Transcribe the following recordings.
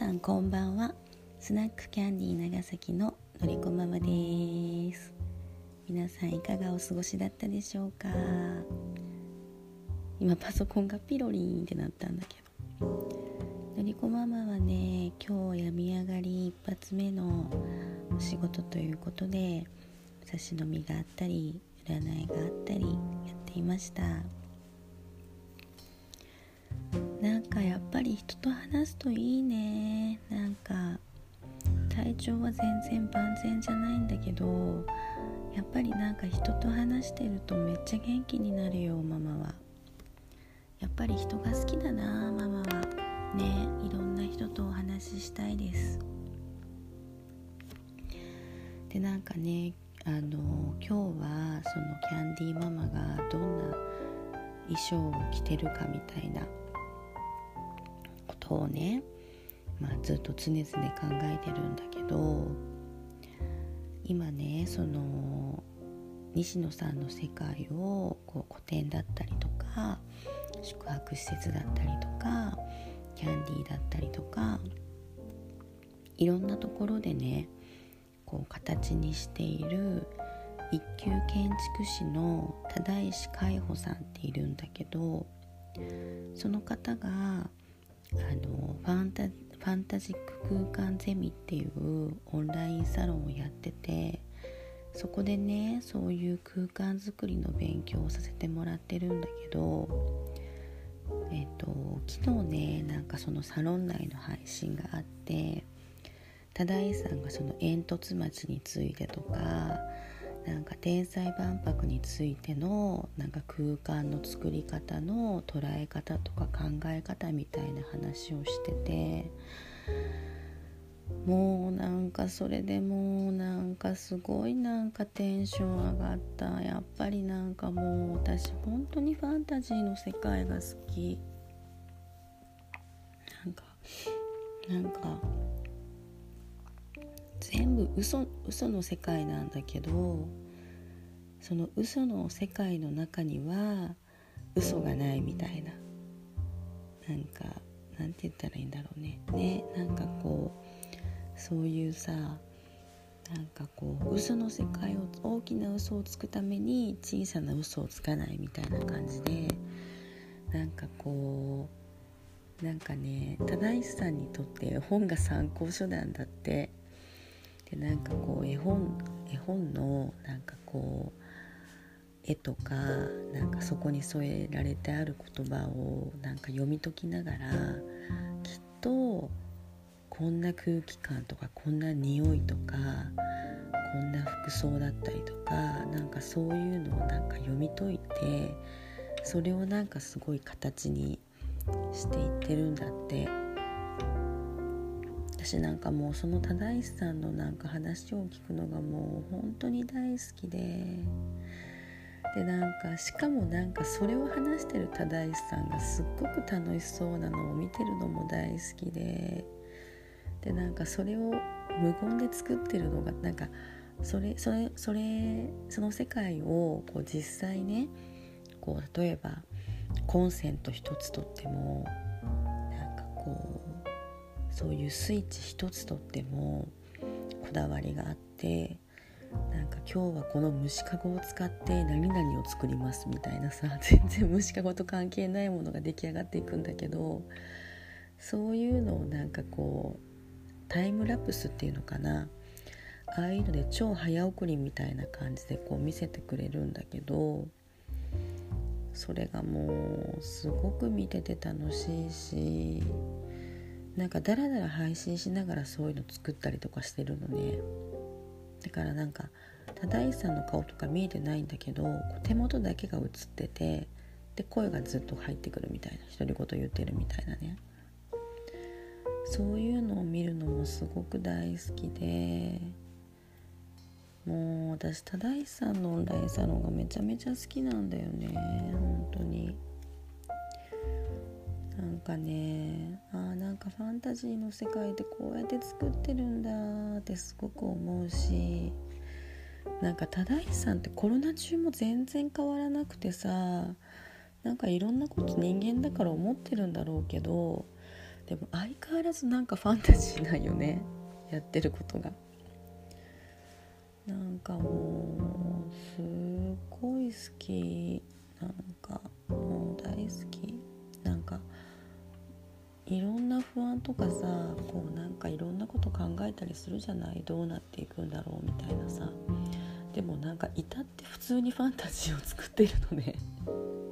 さんこんばんは。スナックキャンディー長崎ののりこママです。皆さんいかがお過ごしだったでしょうか？今パソコンがピロリンってなったんだけど。のりこママはね今日病み上がり一発目のお仕事ということで差し飲みがあったり占いがあったりやっていました。なんかやっぱり人と話すといいね。なんか体調は全然万全じゃないんだけどやっぱりなんか人と話してるとめっちゃ元気になるよママは。やっぱり人が好きだなママは。ねいろんな人とお話ししたいです。でなんかねあの今日はそのキャンディーママがどんな衣装を着てるかみたいなことをね、まあ、ずっと常々考えてるんだけど今ねその西野さんの世界をこう個展だったりとか宿泊施設だったりとかキャンディーだったりとかいろんなところでねこう形にしている一級建築士の忠石海保さんっているんだけどその方があのファンタファンタジック空間ゼミっていうオンラインサロンをやっててそこでねそういう空間づくりの勉強をさせてもらってるんだけどえっ、と昨日ねなんかそのサロン内の配信があって忠井さんがその煙突町についてとかなんか天才万博についてのなんか空間の作り方の捉え方とか考え方みたいな話をしててもうなんかそれでもうなんかすごいなんかテンション上がった。やっぱりなんかもう私本当にファンタジーの世界が好き。なんかなんか全部嘘嘘の世界なんだけどその嘘の世界の中には嘘がないみたいな。なんかなんて言ったらいいんだろうね。ねなんかこうそういうさなんかこう嘘の世界を大きな嘘をつくために小さな嘘をつかないみたいな感じでなんかこうなんかね忠石さんにとって本が参考書なんだって。でなんかこう絵本絵本のなんかこう絵とかなんかそこに添えられてある言葉をなんか読み解きながらきっとこんな空気感とかこんな匂いとかこんな服装だったりとかなんかそういうのをなんか読み解いてそれをなんかすごい形にしていってるんだって。私なんかもうその忠石さんのなんか話を聞くのがもう本当に大好きで。でなんかしかもなんかそれを話してる忠石さんがすっごく楽しそうなのを見てるのも大好きで。でなんかそれを無言で作ってるのがなんかそれそれそれその世界をこう実際ねこう例えばコンセント一つとってもなんかこうそういうスイッチ一つとってもこだわりがあってなんか今日はこの虫かごを使って何々を作りますみたいなさ 全然虫かごと関係ないものが出来上がっていくんだけどそういうのをなんかこうタイムラプスっていうのかなああいうので超早送りみたいな感じでこう見せてくれるんだけどそれがもうすごく見てて楽しいしなんかダラダラ配信しながらそういうの作ったりとかしてるのね。だからなんか忠井さんの顔とか見えてないんだけど手元だけが映っててで声がずっと入ってくるみたいな独り言言ってるみたいなね。そういうのを見るのもすごく大好きでもう私忠井さんのオンラインサロンがめちゃめちゃ好きなんだよね本当に。なんかねあなんかファンタジーの世界でこうやって作ってるんだってすごく思うしなんか忠石さんってコロナ中も全然変わらなくてさなんかいろんなこと人間だから思ってるんだろうけどでも相変わらずなんかファンタジーなんよねやってることが。なんかもうすっごい好き。なんかもう大好き。いろんな不安とかさこうなんかいろんなこと考えたりするじゃない？どうなっていくんだろうみたいなさ。でもなんか至って普通にファンタジーを作ってるのね。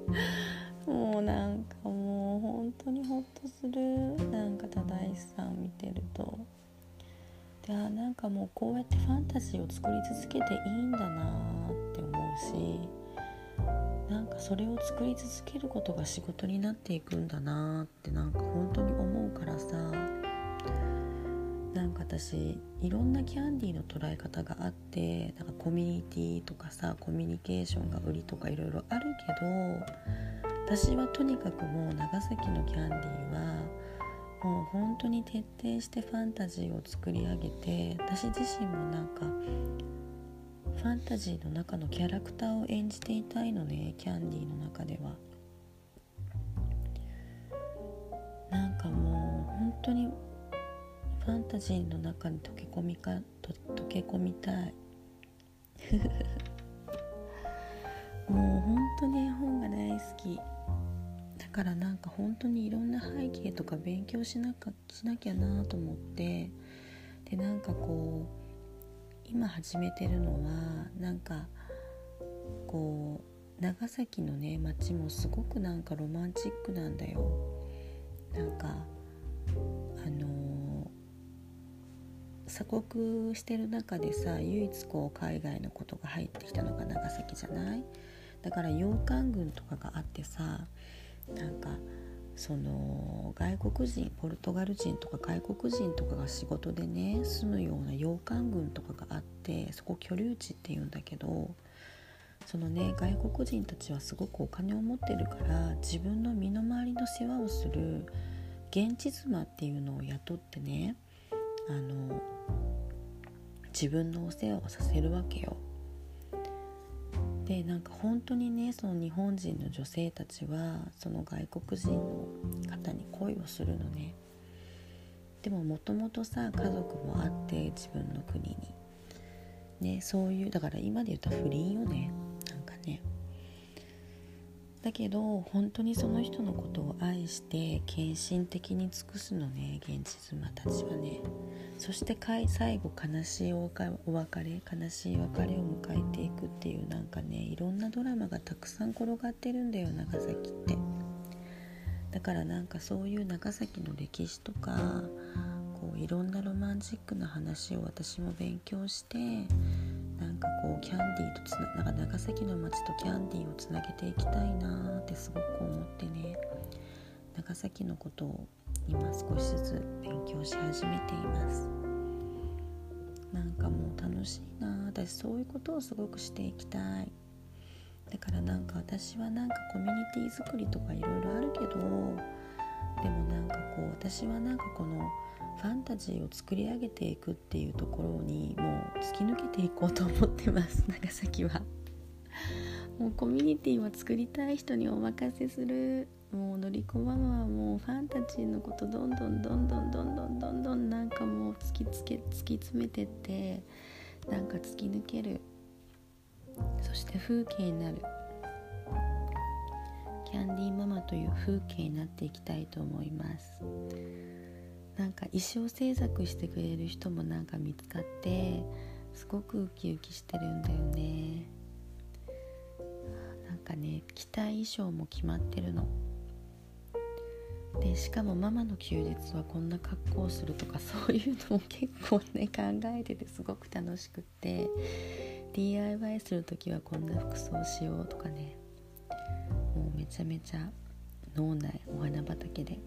もうなんかもう本当にほっとする。なんか忠石さん見てると。であなんかもうこうやってファンタジーを作り続けていいんだなって思うし。なんかそれを作り続けることが仕事になっていくんだなってなんか本当に思うからさ。なんか私いろんなキャンディーの捉え方があってなんかコミュニティとかさコミュニケーションが売りとかいろいろあるけど私はとにかくもう長崎のキャンディーはもう本当に徹底してファンタジーを作り上げて私自身もなんかファンタジーの中のキャラクターを演じていたいのねキャンディーの中では。なんかもう本当にファンタジーの中に溶け込みかと溶け込みたい。もう本当に絵本が大好き。だからなんか本当にいろんな背景とか勉強しなかしなきゃなと思って。でなんかこう今始めてるのはなんかこう長崎のね街もすごくなんかロマンチックなんだよ。なんかあのー、鎖国してる中でさ唯一こう海外のことが入ってきたのが長崎じゃない？だから洋館群とかがあってさなんかその外国人ポルトガル人とか外国人とかが仕事でね住むような洋館群とかがあってそこ居留地っていうんだけどそのね外国人たちはすごくお金を持ってるから自分の身の回りの世話をする現地妻っていうのを雇ってねあの自分のお世話をさせるわけよ。でなんか本当にねその日本人の女性たちはその外国人の方に恋をするのね。でももともとさ家族もあって自分の国に。ねそういうだから今で言ったら不倫よね。なんかね。だけど本当にその人のことを愛して献身的に尽くすのね現地妻たちはね。そして最後悲しいお別れ悲しい別れを迎えていくっていうなんかねいろんなドラマがたくさん転がってるんだよ長崎って。だからなんかそういう長崎の歴史とかこういろんなロマンチックな話を私も勉強してなんかこうキャンディーとつななんか長崎の街とキャンディーをつなげていきたいなってすごく思ってね。長崎のことを今少しずつ勉強し始めています。なんかもう楽しいな私そういうことをすごくしていきたい。だからなんか私はなんかコミュニティ作りとかいろいろあるけどでもなんかこう私はなんかこのファンタジーを作り上げていくっていうところにもう突き抜けていこうと思ってます。長崎は。もうコミュニティは作りたい人にお任せする。もうのりこママはもうファンタジーのことどんどんどんどんどんどんどんどんなんかもう突きつけ突き詰めてってなんか突き抜けるそして風景になる。キャンディーママという風景になっていきたいと思います。なんか衣装制作してくれる人もなんか見つかってすごくウキウキしてるんだよね。なんかね着たい衣装も決まってるの。でしかもママの休日はこんな格好をするとか そういうのも結構ね考えててすごく楽しくって DIY する時はこんな服装しようとかね。もうめちゃめちゃ脳内お花畑で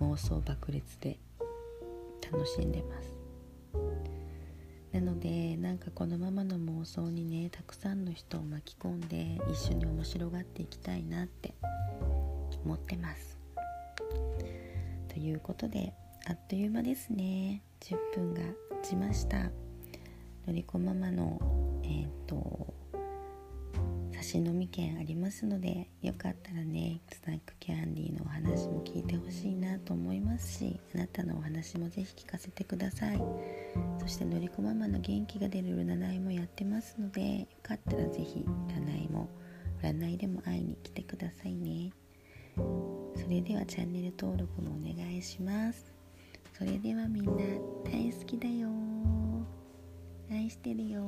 妄想爆裂で楽しんでます。なのでなんかこのままの妄想にねたくさんの人を巻き込んで一緒に面白がっていきたいなって思ってます。ということであっという間ですね。10分が経ちました。のりこママのえっ、ー、と差し飲み券ありますのでよかったらねスナックキャンディーのお話も聞いてほしいなと思いますしあなたのお話もぜひ聞かせてください。そしてのりこママの元気が出る占いもやってますのでよかったらぜひ占いも占いでも会いに来てくださいね。それではチャンネル登録もお願いします。それではみんな大好きだよ愛してるよ